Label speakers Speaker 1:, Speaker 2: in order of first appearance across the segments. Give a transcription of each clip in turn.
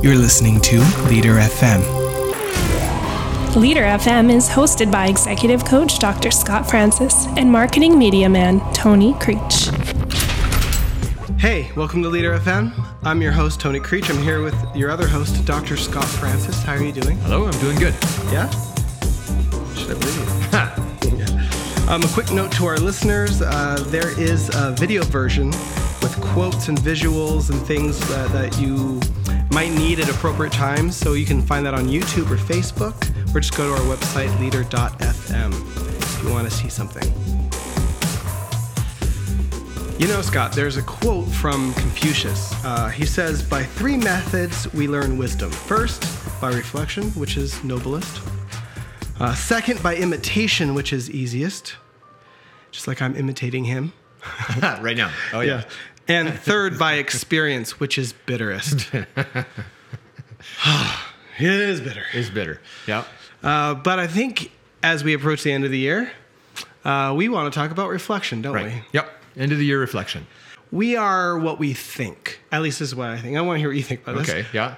Speaker 1: You're listening to Leader FM.
Speaker 2: Leader FM is hosted by executive coach Dr. Scott Francis and marketing media man Tony Creech.
Speaker 1: Hey, welcome to Leader FM. I'm your host, Tony Creech. I'm here with your other host, Dr. Scott Francis. How are you doing?
Speaker 3: Hello, I'm doing good.
Speaker 1: Yeah? Should I believe you? um, a quick note to our listeners uh, there is a video version with quotes and visuals and things that, that you might need at appropriate times. So you can find that on YouTube or Facebook, or just go to our website, leader.fm, if you want to see something. You know, Scott, there's a quote from Confucius. Uh, he says, By three methods we learn wisdom. First, by reflection, which is noblest. Uh, second, by imitation, which is easiest. Just like I'm imitating him.
Speaker 3: right now. Oh, yeah.
Speaker 1: And third, by experience, which is bitterest. it is bitter.
Speaker 3: It's bitter. Yeah.
Speaker 1: Uh, but I think as we approach the end of the year, uh, we want to talk about reflection, don't
Speaker 3: Right. Yep. End of the year reflection.
Speaker 1: we? We are what we think. At least this is what I think. I want to hear what you think about this.
Speaker 3: Okay. Yeah.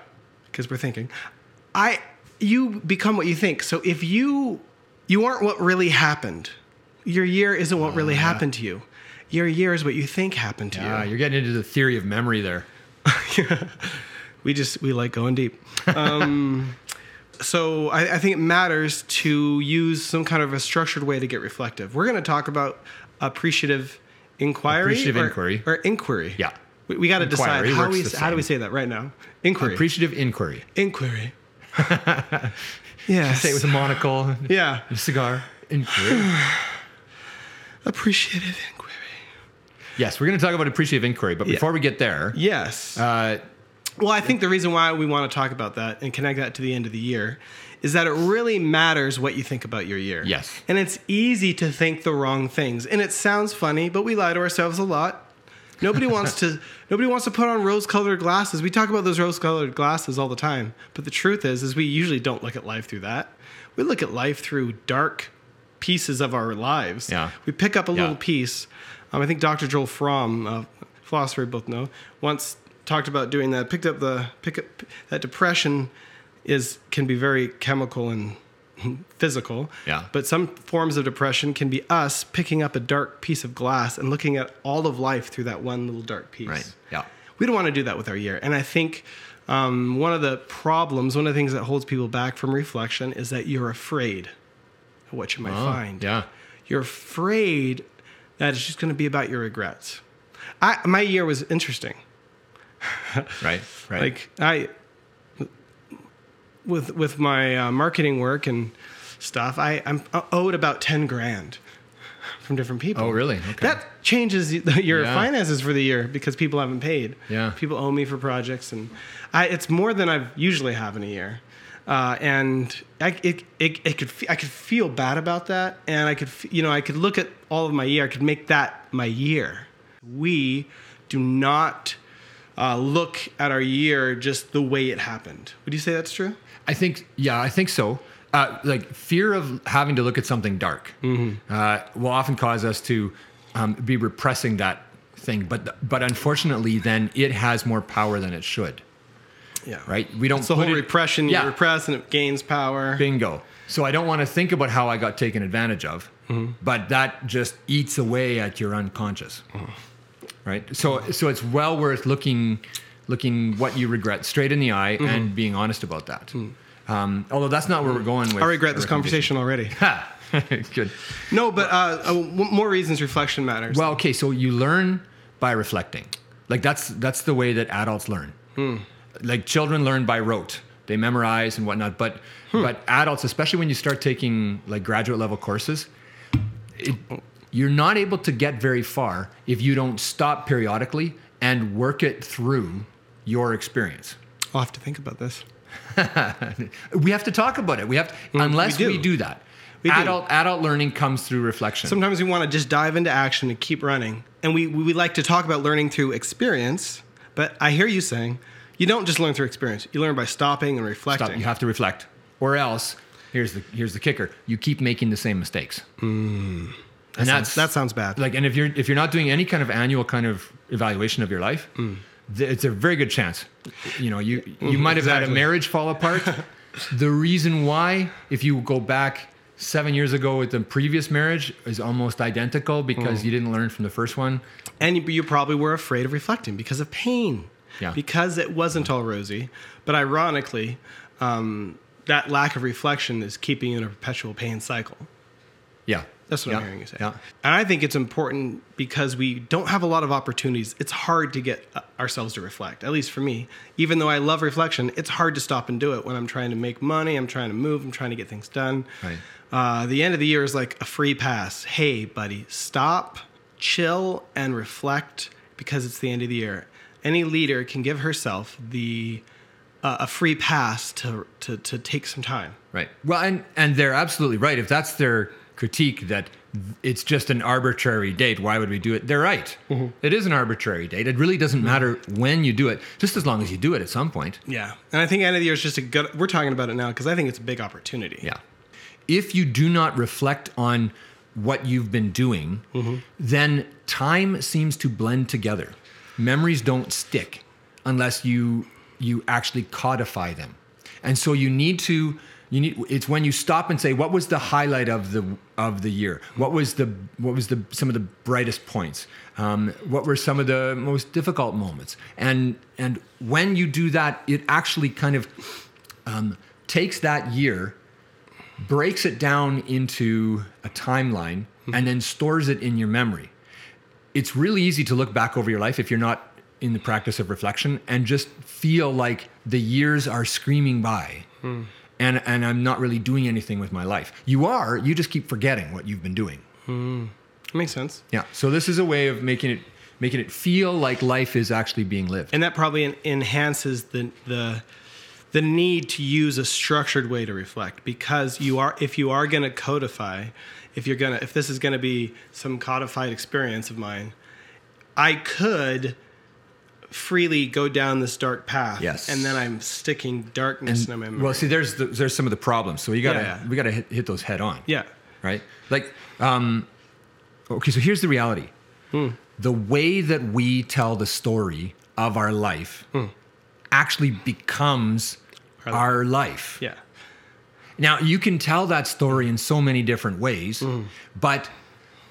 Speaker 1: because we're thinking. I you become what you think. So if you you aren't what really happened, your year isn't what really happened to you. Your year is what you think happened to
Speaker 3: Ah,
Speaker 1: you.
Speaker 3: you're getting into the theory of memory there.
Speaker 1: We just we like going deep. Um, so I, I think it matters to use some kind of a structured way to get reflective. We're going to talk about appreciative inquiry,
Speaker 3: Appreciative
Speaker 1: or,
Speaker 3: inquiry.
Speaker 1: or inquiry.
Speaker 3: Yeah.
Speaker 1: we, we got to decide how we how do we say that right now. Inquiry.
Speaker 3: Appreciative inquiry.
Speaker 1: inquiry. yes.
Speaker 3: Say it with a monocle,
Speaker 1: yeah.
Speaker 3: a cigar. Inquiry.
Speaker 1: Appreciative inquiry.
Speaker 3: Yes, we're going to talk about appreciative inquiry, but before we get there,
Speaker 1: Yes.
Speaker 3: uh,
Speaker 1: well, I think the reason why we want to talk about that and connect that to the end of the year is that it really matters what you think about your year.
Speaker 3: Yes.
Speaker 1: And it's easy to think the wrong things. And it sounds funny, but we lie to ourselves a lot. Nobody wants to nobody wants to put on rose-colored glasses. We talk about those rose-colored glasses all the time. But the truth is is we usually don't look at life through that. We look at life through dark pieces of our lives.
Speaker 3: Yeah.
Speaker 1: We pick up a
Speaker 3: Yeah.
Speaker 1: little piece. Um, I think Dr. Joel Fromm, uh, philosopher we both know, once talked about doing that. Picked up the pick up that depression is can be very chemical and physical.
Speaker 3: Yeah.
Speaker 1: But some forms of depression can be us picking up a dark piece of glass and looking at all of life through that one little dark piece.
Speaker 3: right. Yeah.
Speaker 1: We don't want to do that with our year. And I think um, one of the problems, one of the things that holds people back from reflection is that you're afraid of what you might
Speaker 3: Oh,
Speaker 1: find.
Speaker 3: Yeah.
Speaker 1: You're afraid that it's just going to be about your regrets. I, my year was interesting.
Speaker 3: Right. Right.
Speaker 1: Like I, with with my uh, marketing work and stuff, I, I'm owed about ten grand from different people.
Speaker 3: Oh, really? Okay.
Speaker 1: That changes your
Speaker 3: Yeah.
Speaker 1: finances for the year because people haven't paid.
Speaker 3: Yeah.
Speaker 1: people owe me for projects, and I, it's more than I usually have in a year. Uh, and I, it, it, it could, I could feel bad about that, and I could, you know, I could look at all of my year. I could make that my year. We do not uh, look at our year just the way it happened. Would you say that's true?
Speaker 3: I think, yeah, I think so. Uh, like fear of having to look at something dark uh, will often cause us to um, be repressing that thing. But but unfortunately, then it has more power than it should.
Speaker 1: Yeah.
Speaker 3: Right? We don't.
Speaker 1: It's the
Speaker 3: put
Speaker 1: whole
Speaker 3: it-
Speaker 1: repression. You
Speaker 3: Yeah.
Speaker 1: repress, and it gains power.
Speaker 3: Bingo. So I don't want to think about how I got taken advantage of, but that just eats away at your unconscious. Right? So so it's well worth looking looking what you regret straight in the eye and being honest about that. Um, although that's not where we're going with
Speaker 1: I regret this conversation already.
Speaker 3: Ha! Good.
Speaker 1: No, but uh, uh, more reasons reflection matters.
Speaker 3: Well, okay, so you learn by reflecting. Like that's that's the way that adults learn. Like children learn by rote. They memorize and whatnot. But hmm. but adults, especially when you start taking like graduate level courses, it, you're not able to get very far if you don't stop periodically and work it through your experience.
Speaker 1: I'll have to think about this.
Speaker 3: We have to talk about it. We have to, unless
Speaker 1: we
Speaker 3: we
Speaker 1: do.
Speaker 3: do, that.
Speaker 1: We do.
Speaker 3: adult adult learning comes through reflection.
Speaker 1: Sometimes we want to just dive into action and keep running. And we, we like to talk about learning through experience, but I hear you saying you don't just learn through experience. You learn by stopping and reflecting.
Speaker 3: Stop. You have to reflect, or else here's the here's the kicker: you keep making the same mistakes. Mm. and
Speaker 1: That sounds- that sounds bad.
Speaker 3: Like, and if you're if you're not doing any kind of annual kind of evaluation of your life,
Speaker 1: Mm.
Speaker 3: th- it's a very good chance. You know, you you mm-hmm. might have had a marriage fall apart. the reason why, if you go back seven years ago with the previous marriage, is almost identical because mm. you didn't learn from the first one.
Speaker 1: And you, you probably were afraid of reflecting because of pain.
Speaker 3: Yeah.
Speaker 1: Because it wasn't all rosy. But ironically, um, that lack of reflection is keeping you in a perpetual pain cycle.
Speaker 3: Yeah,
Speaker 1: That's what I'm hearing you say.
Speaker 3: Yeah.
Speaker 1: And I think it's important because we don't have a lot of opportunities. It's hard to get uh, ourselves to reflect, at least for me. Even though I love reflection, it's hard to stop and do it when I'm trying to make money, I'm trying to move, I'm trying to get things done.
Speaker 3: Right.
Speaker 1: Uh, the end of the year is like a free pass. Hey, buddy, stop, chill, and reflect because it's the end of the year. Any leader can give herself the uh, a free pass to, to to take some time.
Speaker 3: Right. Well, and and they're absolutely right. If that's their critique that it's just an arbitrary date, why would we do it? They're right.
Speaker 1: Mm-hmm.
Speaker 3: It is an arbitrary date. It really doesn't matter when you do it, just as long as you do it at some point.
Speaker 1: Yeah, and I think end of the year is just a good. We're talking about it now because I think it's a big opportunity.
Speaker 3: Yeah. If you do not reflect on what you've been doing, then time seems to blend together. Memories don't stick unless you you actually codify them. And so you need to you need it's when you stop and say what was the highlight of the of the year? What was the what was the some of the brightest points? Um, what were some of the most difficult moments? And and when you do that, it actually kind of um, takes that year breaks it down into a timeline and then stores it in your memory. It's really easy to look back over your life if you're not in the practice of reflection and just feel like the years are screaming by hmm. and, and I'm not really doing anything with my life. You are, you just keep forgetting what you've been doing. Hmm.
Speaker 1: makes sense.
Speaker 3: Yeah. So this is a way of making it making it feel like life is actually being lived.
Speaker 1: And that probably en- enhances the the the need to use a structured way to reflect because you are if you are going to codify, if you're to if this is going to be some codified experience of mine, I could freely go down this dark path.
Speaker 3: Yes.
Speaker 1: And then I'm sticking darkness in my memory.
Speaker 3: well, see, there's the, there's some of the problems. So you gotta
Speaker 1: Yeah,
Speaker 3: we gotta hit, hit those head on.
Speaker 1: yeah.
Speaker 3: right? Like, um, okay, so here's the reality the way that we tell the story of our life actually becomes
Speaker 1: Our-
Speaker 3: our life.
Speaker 1: Yeah.
Speaker 3: Now, you can tell that story in so many different ways, but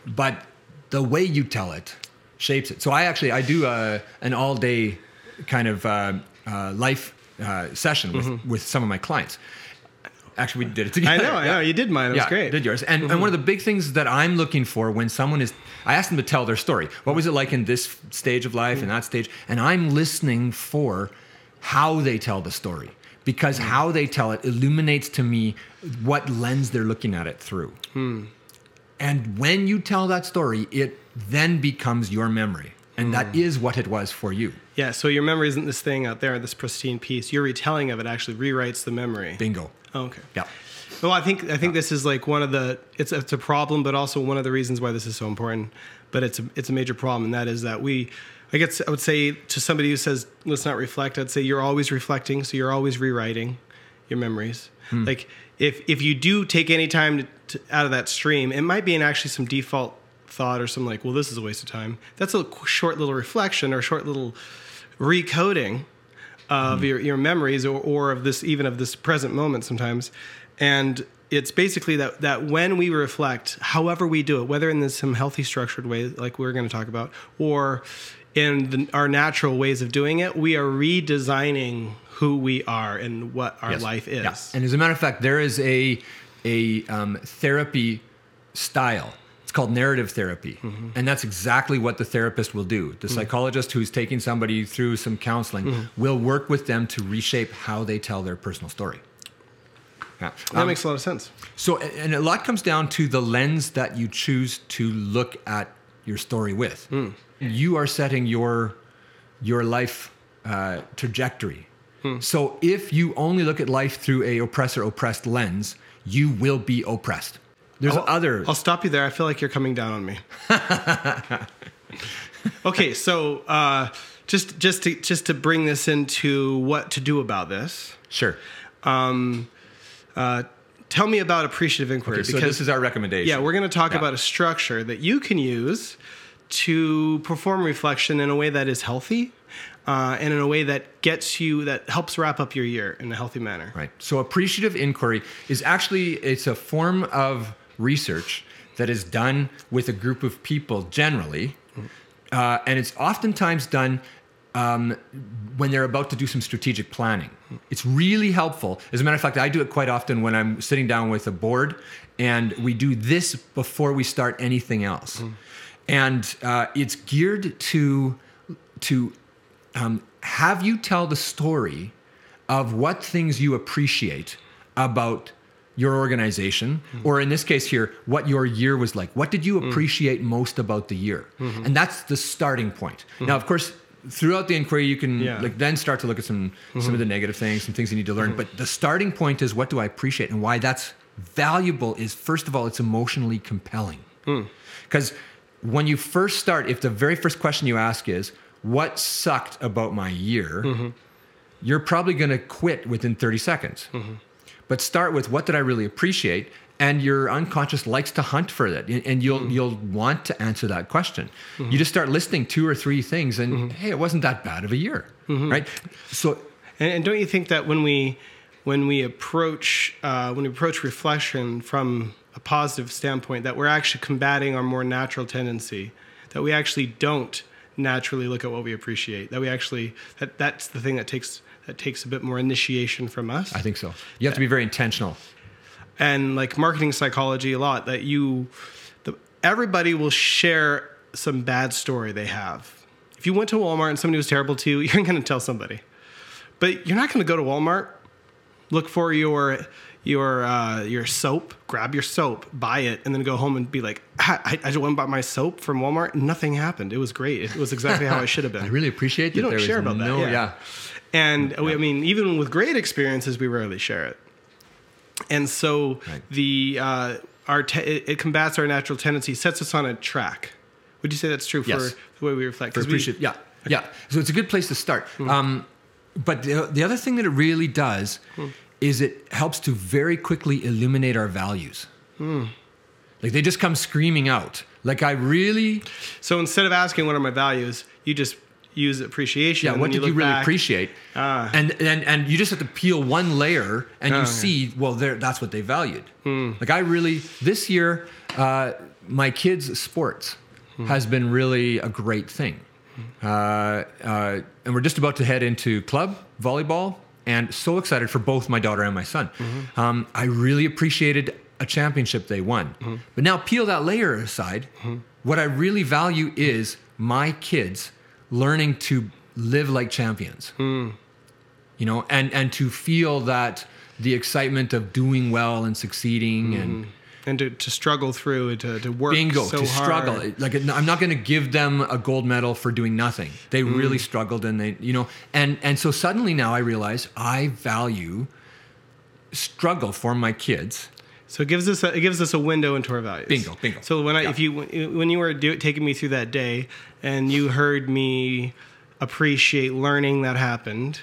Speaker 3: but the way you tell it shapes it. So I actually I do a, an all day kind of uh, uh, life uh, session with with some of my clients. Actually, we did it together.
Speaker 1: I know, I
Speaker 3: Yeah
Speaker 1: know. You did mine. It was
Speaker 3: yeah,
Speaker 1: great.
Speaker 3: did yours. And, and one of the big things that I'm looking for when someone is, I ask them to tell their story. What was it like in this stage of life and that stage? And I'm listening for how they tell the story because hmm. how they tell it illuminates to me what lens they're looking at it through. Hmm. And when you tell that story, it then becomes your memory. And that hmm. is what it was for you.
Speaker 1: Yeah, so your memory isn't this thing out there, this pristine piece. Your retelling of it actually rewrites the memory.
Speaker 3: Bingo.
Speaker 1: Oh, okay.
Speaker 3: Yeah.
Speaker 1: Well, I think I think this is like one of the it's it's a problem, but also one of the reasons why this is so important. But it's a it's a major problem, and that is that we, I guess I would say to somebody who says let's not reflect, I'd say you're always reflecting, so you're always rewriting your memories. Hmm. Like if if you do take any time to, to, out of that stream, it might be in actually some default thought or some like, well, this is a waste of time. That's a short little reflection or short little recoding of hmm. your, your memories or, or of this even of this present moment sometimes and it's basically that that when we reflect however we do it whether in this some healthy structured way like we're going to talk about or in the, our natural ways of doing it we are redesigning who we are and what our
Speaker 3: Yes.
Speaker 1: life is
Speaker 3: Yeah. And as a matter of fact, there is a a um, therapy style. It's called narrative therapy,
Speaker 1: Mm-hmm.
Speaker 3: and that's exactly what the therapist will do. The psychologist who's taking somebody through some counseling
Speaker 1: Mm-hmm.
Speaker 3: will work with them to reshape how they tell their personal story. Yeah.
Speaker 1: that
Speaker 3: Um,
Speaker 1: makes a lot of sense
Speaker 3: so, and a lot comes down to the lens that you choose to look at your story with.
Speaker 1: Hmm.
Speaker 3: You are setting your your life uh, trajectory.
Speaker 1: Hmm.
Speaker 3: So, if you only look at life through a oppressor oppressed lens, you will be oppressed. There's
Speaker 1: I'll-
Speaker 3: other.
Speaker 1: I'll stop you there. I feel like you're coming down on me. okay, so uh, just just to just to bring this into what to do about this.
Speaker 3: sure.
Speaker 1: Uh, tell me about appreciative inquiry
Speaker 3: Okay, so this is our recommendation.
Speaker 1: yeah, we're going to talk
Speaker 3: Yeah.
Speaker 1: about a structure that you can use to perform reflection in a way that is healthy, uh, and in a way that gets you that helps wrap up your year in a healthy manner.
Speaker 3: Right. So appreciative inquiry is actually it's a form of research that is done with a group of people generally, uh, and it's oftentimes done um, when they're about to do some strategic planning. It's really helpful. As a matter of fact, I do it quite often when I'm sitting down with a board, and we do this before we start anything else. And uh, it's geared to to um, have you tell the story of what things you appreciate about your organization, mm-hmm. or in this case here, what your year was like. What did you mm. appreciate most about the year? Mm-hmm. And that's the starting point. Mm-hmm. Now, of course, throughout the inquiry, you can
Speaker 1: Yeah.
Speaker 3: like then start to look at some some of the negative things, some things you need to learn. But the starting point is what do I appreciate and why that's valuable is first of all, it's emotionally compelling. Mm. Because when you first start, if the very first question you ask is, what sucked about my year? Mm-hmm. You're probably going to quit within 30 seconds. Mm-hmm. But start with what did I really appreciate? And your unconscious likes to hunt for that, and you'll mm-hmm. you'll want to answer that question. You just start listing two or three things, and hey, it wasn't that bad of a year, right? So
Speaker 1: And, and don't you think that when we when we approach uh, when we approach reflection from a positive standpoint, that we're actually combating our more natural tendency, that we actually don't naturally look at what we appreciate, that we actually that that's the thing that takes that takes a bit more initiation from us.
Speaker 3: I think so. You have to be very intentional.
Speaker 1: and like marketing psychology a lot that you the, everybody will share some bad story they have if you went to walmart and somebody was terrible to you you're going to tell somebody but you're not going to go to walmart look for your your uh, your soap grab your soap buy it and then go home and be like "Ah, I, I just went and bought my soap from walmart nothing happened it was great it was exactly how i should have been
Speaker 3: I really appreciate that
Speaker 1: you don't
Speaker 3: there
Speaker 1: share about that
Speaker 3: no,
Speaker 1: yeah,
Speaker 3: yeah.
Speaker 1: and we, i mean even with great experiences we rarely share it and so
Speaker 3: Right.
Speaker 1: the uh, our te- it, combats our natural tendency, sets us on a track. Would you say that's true for the way we reflect?
Speaker 3: For
Speaker 1: 'Cause we-
Speaker 3: appreciate, yeah, yeah. So it's a good place to start. Um, but the, the other thing that it really does is it helps to very quickly illuminate our values. Like they just come screaming out. Like I really,
Speaker 1: So instead of asking what are my values, you just use appreciation.
Speaker 3: yeah. What did you really
Speaker 1: back.
Speaker 3: appreciate?
Speaker 1: Ah.
Speaker 3: And and and you just have to peel one layer, and you
Speaker 1: Oh,
Speaker 3: see, well, there. That's what they valued. Like I really this year, uh, my kids' sports has been really a great thing. Uh, uh, and we're just about to head into club volleyball, and so excited for both my daughter and my son. Mm-hmm. Um, I really appreciated a championship they won. Mm-hmm. But now peel that layer aside. Mm-hmm. What I really value is my kids learning to live like champions. Mm. You know, and and to feel that the excitement of doing well and succeeding and
Speaker 1: and to, to struggle through and to, to work
Speaker 3: bingo
Speaker 1: so
Speaker 3: to struggle like i'm not going to give them a gold medal for doing nothing they
Speaker 1: Mm.
Speaker 3: really struggled and they you know and and so suddenly now i realize i value struggle for my kids
Speaker 1: So it gives us a, it gives us a window into our values.
Speaker 3: Bingo, bingo.
Speaker 1: So when I
Speaker 3: Yeah.
Speaker 1: if you when you were do, taking me through that day and you heard me appreciate learning that happened,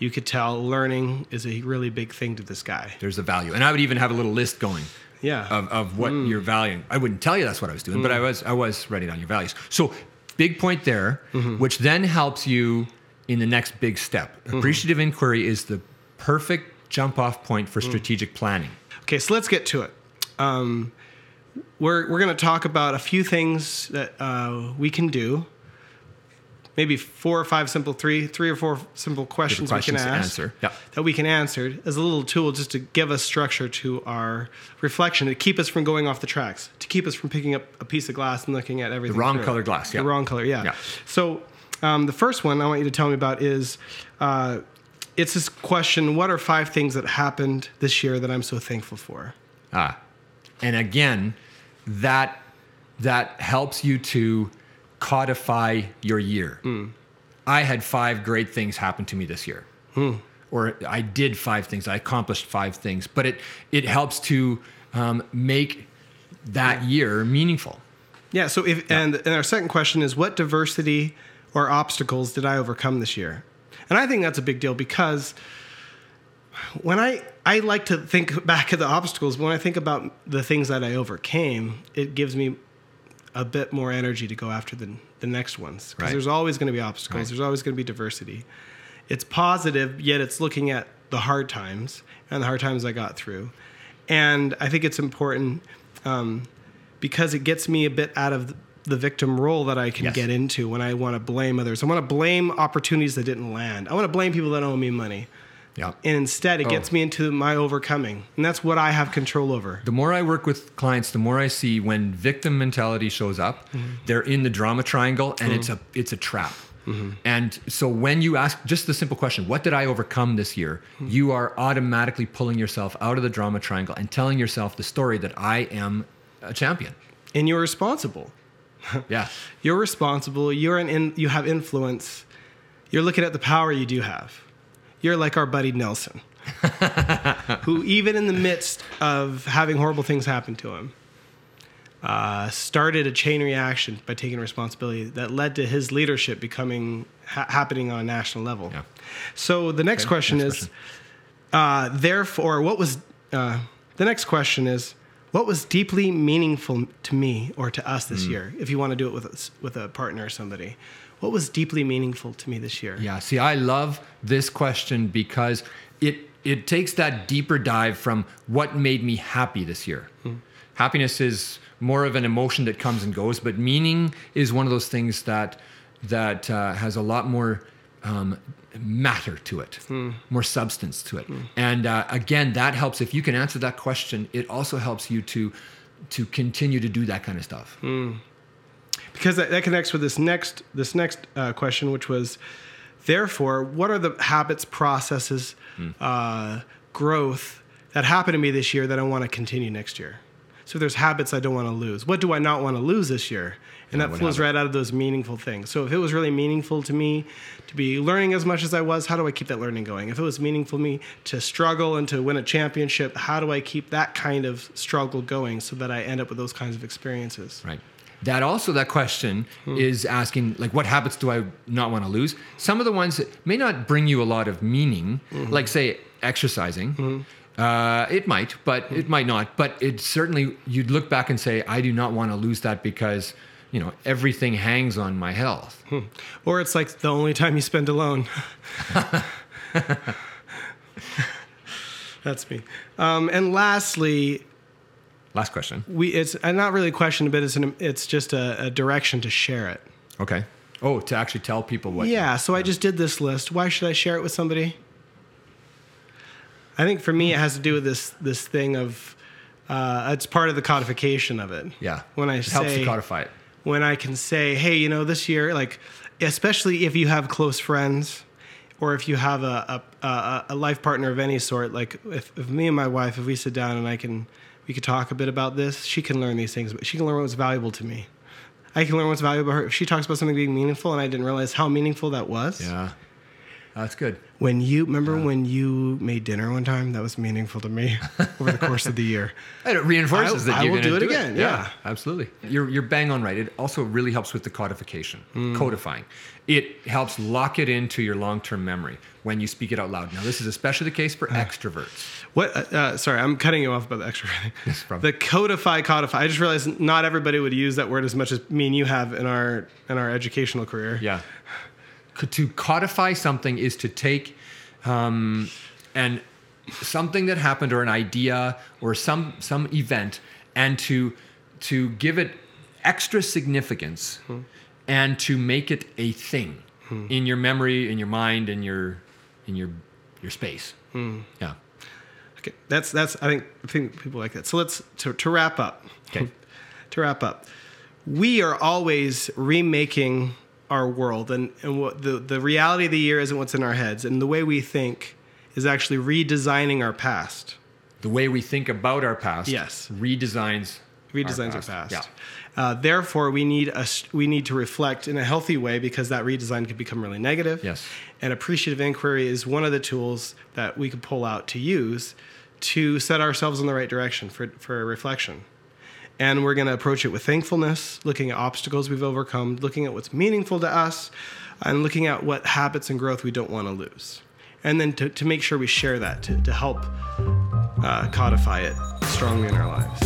Speaker 1: you could tell learning is a really big thing to this guy.
Speaker 3: there's a value and i would even have a little list going
Speaker 1: Yeah.
Speaker 3: of, of what
Speaker 1: Mm.
Speaker 3: you're valuing i wouldn't tell you that's what i was doing but i was i was writing down your values so big point there
Speaker 1: Mm-hmm.
Speaker 3: which then helps you in the next big step
Speaker 1: Mm-hmm.
Speaker 3: appreciative inquiry is the perfect jump off point
Speaker 1: Mm.
Speaker 3: for strategic planning
Speaker 1: Okay, so let's get to it. Um, we're we're going to talk about a few things that uh, we can do. Maybe four or five simple, three three or four simple questions,
Speaker 3: questions
Speaker 1: we can ask.
Speaker 3: Yeah.
Speaker 1: that we can answer as a little tool just to give us structure to our reflection, to keep us from going off the tracks, to keep us from picking up a piece of glass and looking at everything.
Speaker 3: The wrong
Speaker 1: through
Speaker 3: color glass, yeah.
Speaker 1: The wrong color, yeah.
Speaker 3: Yeah.
Speaker 1: So um, the first one I want you to tell me about is. Uh, it's this question what are five things that happened this year that i'm so thankful for
Speaker 3: Ah, and again, that that helps you to codify your year. I had five great things happen to me this year, or I did five things. I accomplished five things, but it it helps to um, make that year meaningful.
Speaker 1: Yeah. So if and and our second question is what diversity or obstacles did I overcome this year? And I think that's a big deal because when I I like to think back at the obstacles, but when I think about the things that I overcame, it gives me a bit more energy to go after the, the next ones because
Speaker 3: Right.
Speaker 1: there's always going to be obstacles.
Speaker 3: Right.
Speaker 1: There's always going to be diversity. It's positive, yet it's looking at the hard times and the hard times I got through. And I think it's important um, because it gets me a bit out of the victim role that I can
Speaker 3: Yes.
Speaker 1: get into when I want to blame others. I want to blame opportunities that didn't land. I want to blame people that owe me money.
Speaker 3: Yeah.
Speaker 1: And instead, it
Speaker 3: Oh.
Speaker 1: gets me into my overcoming. And that's what I have control over.
Speaker 3: The more I work with clients, the more I see when victim mentality shows up, mm-hmm. they're in the drama triangle and it's a mm-hmm. it's a trap. Mm-hmm. And so when you ask just the simple question, what did I overcome this year? You are automatically pulling yourself out of the drama triangle and telling yourself the story that I am a champion.
Speaker 1: And you're responsible.
Speaker 3: Yeah.
Speaker 1: You're responsible. You're an in, you have influence. You're looking at the power you do have. You're like our buddy Nelson, who even in the midst of having horrible things happen to him, uh, started a chain reaction by taking responsibility that led to his leadership becoming ha- happening on a national level.
Speaker 3: Yeah.
Speaker 1: So the next
Speaker 3: Okay,
Speaker 1: question
Speaker 3: next
Speaker 1: is,
Speaker 3: question.
Speaker 1: Uh, therefore, what was uh, the next question is what was deeply meaningful to me or to us this year? If you want to do it with us, with a partner or somebody, what was deeply meaningful to me this year?
Speaker 3: Yeah. See, I love this question because it it takes that deeper dive from what made me happy this year. Happiness is more of an emotion that comes and goes, but meaning is one of those things that that uh, has a lot more um, matter to it, more substance to it. And uh, again, that helps. If you can answer that question, it also helps you to to continue to do that kind of stuff.
Speaker 1: Because that, that connects with this next this next uh, question, which was, therefore, what are the habits, processes,
Speaker 3: Hmm.
Speaker 1: uh, growth that happened to me this year that I want to continue next year? So if there's habits I don't want to lose, what do I not want to lose this year? And
Speaker 3: Yeah,
Speaker 1: that flows right out of those meaningful things. So if it was really meaningful to me to be learning as much as I was, how do I keep that learning going? If it was meaningful to me to struggle and to win a championship, how do I keep that kind of struggle going so that I end up with those kinds of experiences?
Speaker 3: Right. That also that question hmm. is asking like what habits do I not want to lose? Some of the ones that may not bring you a lot of meaning, mm-hmm. like say exercising. Mm-hmm. Uh, it might, but it mm-hmm. might not. But it certainly you'd look back and say, I do not want to lose that because you know everything hangs on my health. Hmm.
Speaker 1: Or it's like the only time you spend alone. That's me. Um, and lastly,
Speaker 3: Last question.
Speaker 1: we it's uh, not really a question, but it's an it's just a, a direction to share it.
Speaker 3: Okay. Oh, to actually tell people what.
Speaker 1: Yeah. So I just did this list. Why should I share it with somebody? I think for me, it has to do with this this thing of uh, it's part of the codification of it.
Speaker 3: Yeah.
Speaker 1: When I
Speaker 3: it
Speaker 1: say
Speaker 3: helps to codify it.
Speaker 1: when I can say, hey, you know, this year, like, especially if you have close friends or if you have a, a, a, a life partner of any sort, like if, if me and my wife, if we sit down and I can, we could talk a bit about this, she can learn these things, but she can learn what's valuable to me. I can learn what's valuable to her. If she talks about something being meaningful and I didn't realize how meaningful that was.
Speaker 3: Yeah. That's good.
Speaker 1: When you, remember when you made dinner one time? That was meaningful to me over the course of the year.
Speaker 3: And it reinforces
Speaker 1: I-
Speaker 3: that
Speaker 1: I
Speaker 3: you're
Speaker 1: will
Speaker 3: gonna
Speaker 1: do it again, yeah.
Speaker 3: absolutely. You're you're bang on right. It also really helps with the codification, codifying. It helps lock it into your long-term memory when you speak it out loud. Now, this is especially the case for extroverts.
Speaker 1: What? Uh, uh, sorry, I'm cutting you off about the extrovert.
Speaker 3: problem.
Speaker 1: the codify, codify. I just realized not everybody would use that word as much as me and you have in our in our educational career.
Speaker 3: Yeah. To codify something is to take um, and something that happened or an idea or some some event and to to give it extra significance hmm. and to make it a thing hmm. in your memory, in your mind, in your in your your space. Hmm. Yeah.
Speaker 1: Okay, that's that's. I think I think people like that. So let's to to wrap up.
Speaker 3: Okay.
Speaker 1: to wrap up, we are always remaking our world, and and what the the reality of the year isn't what's in our heads, and the way we think is actually redesigning our past.
Speaker 3: The way we think about our past
Speaker 1: Yes.
Speaker 3: redesigns
Speaker 1: redesigns our past.
Speaker 3: Yeah.
Speaker 1: Uh, therefore, we need a we need to reflect in a healthy way because that redesign could become really negative.
Speaker 3: Yes.
Speaker 1: And appreciative inquiry is one of the tools that we could pull out to use to set ourselves in the right direction for for reflection. And we're going to approach it with thankfulness, looking at obstacles we've overcome, looking at what's meaningful to us, and looking at what habits and growth we don't want to lose. And then to, to make sure we share that to, to help uh, codify it strongly in our lives.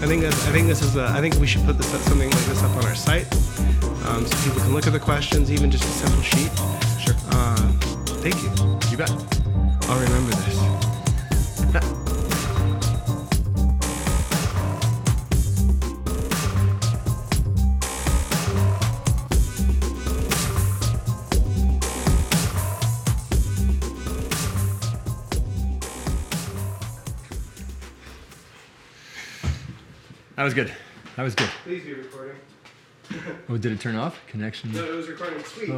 Speaker 1: I think that's, I think this is a, I think we should put this something like this up on our site um, so people can look at the questions, even just a simple sheet.
Speaker 3: Sure.
Speaker 1: Uh, thank you.
Speaker 3: You bet.
Speaker 1: I'll remember this.
Speaker 3: was good. That was good.
Speaker 1: Please be recording.
Speaker 3: oh, did it turn off? Connection?
Speaker 1: No, it was recording. Sweet. Oh.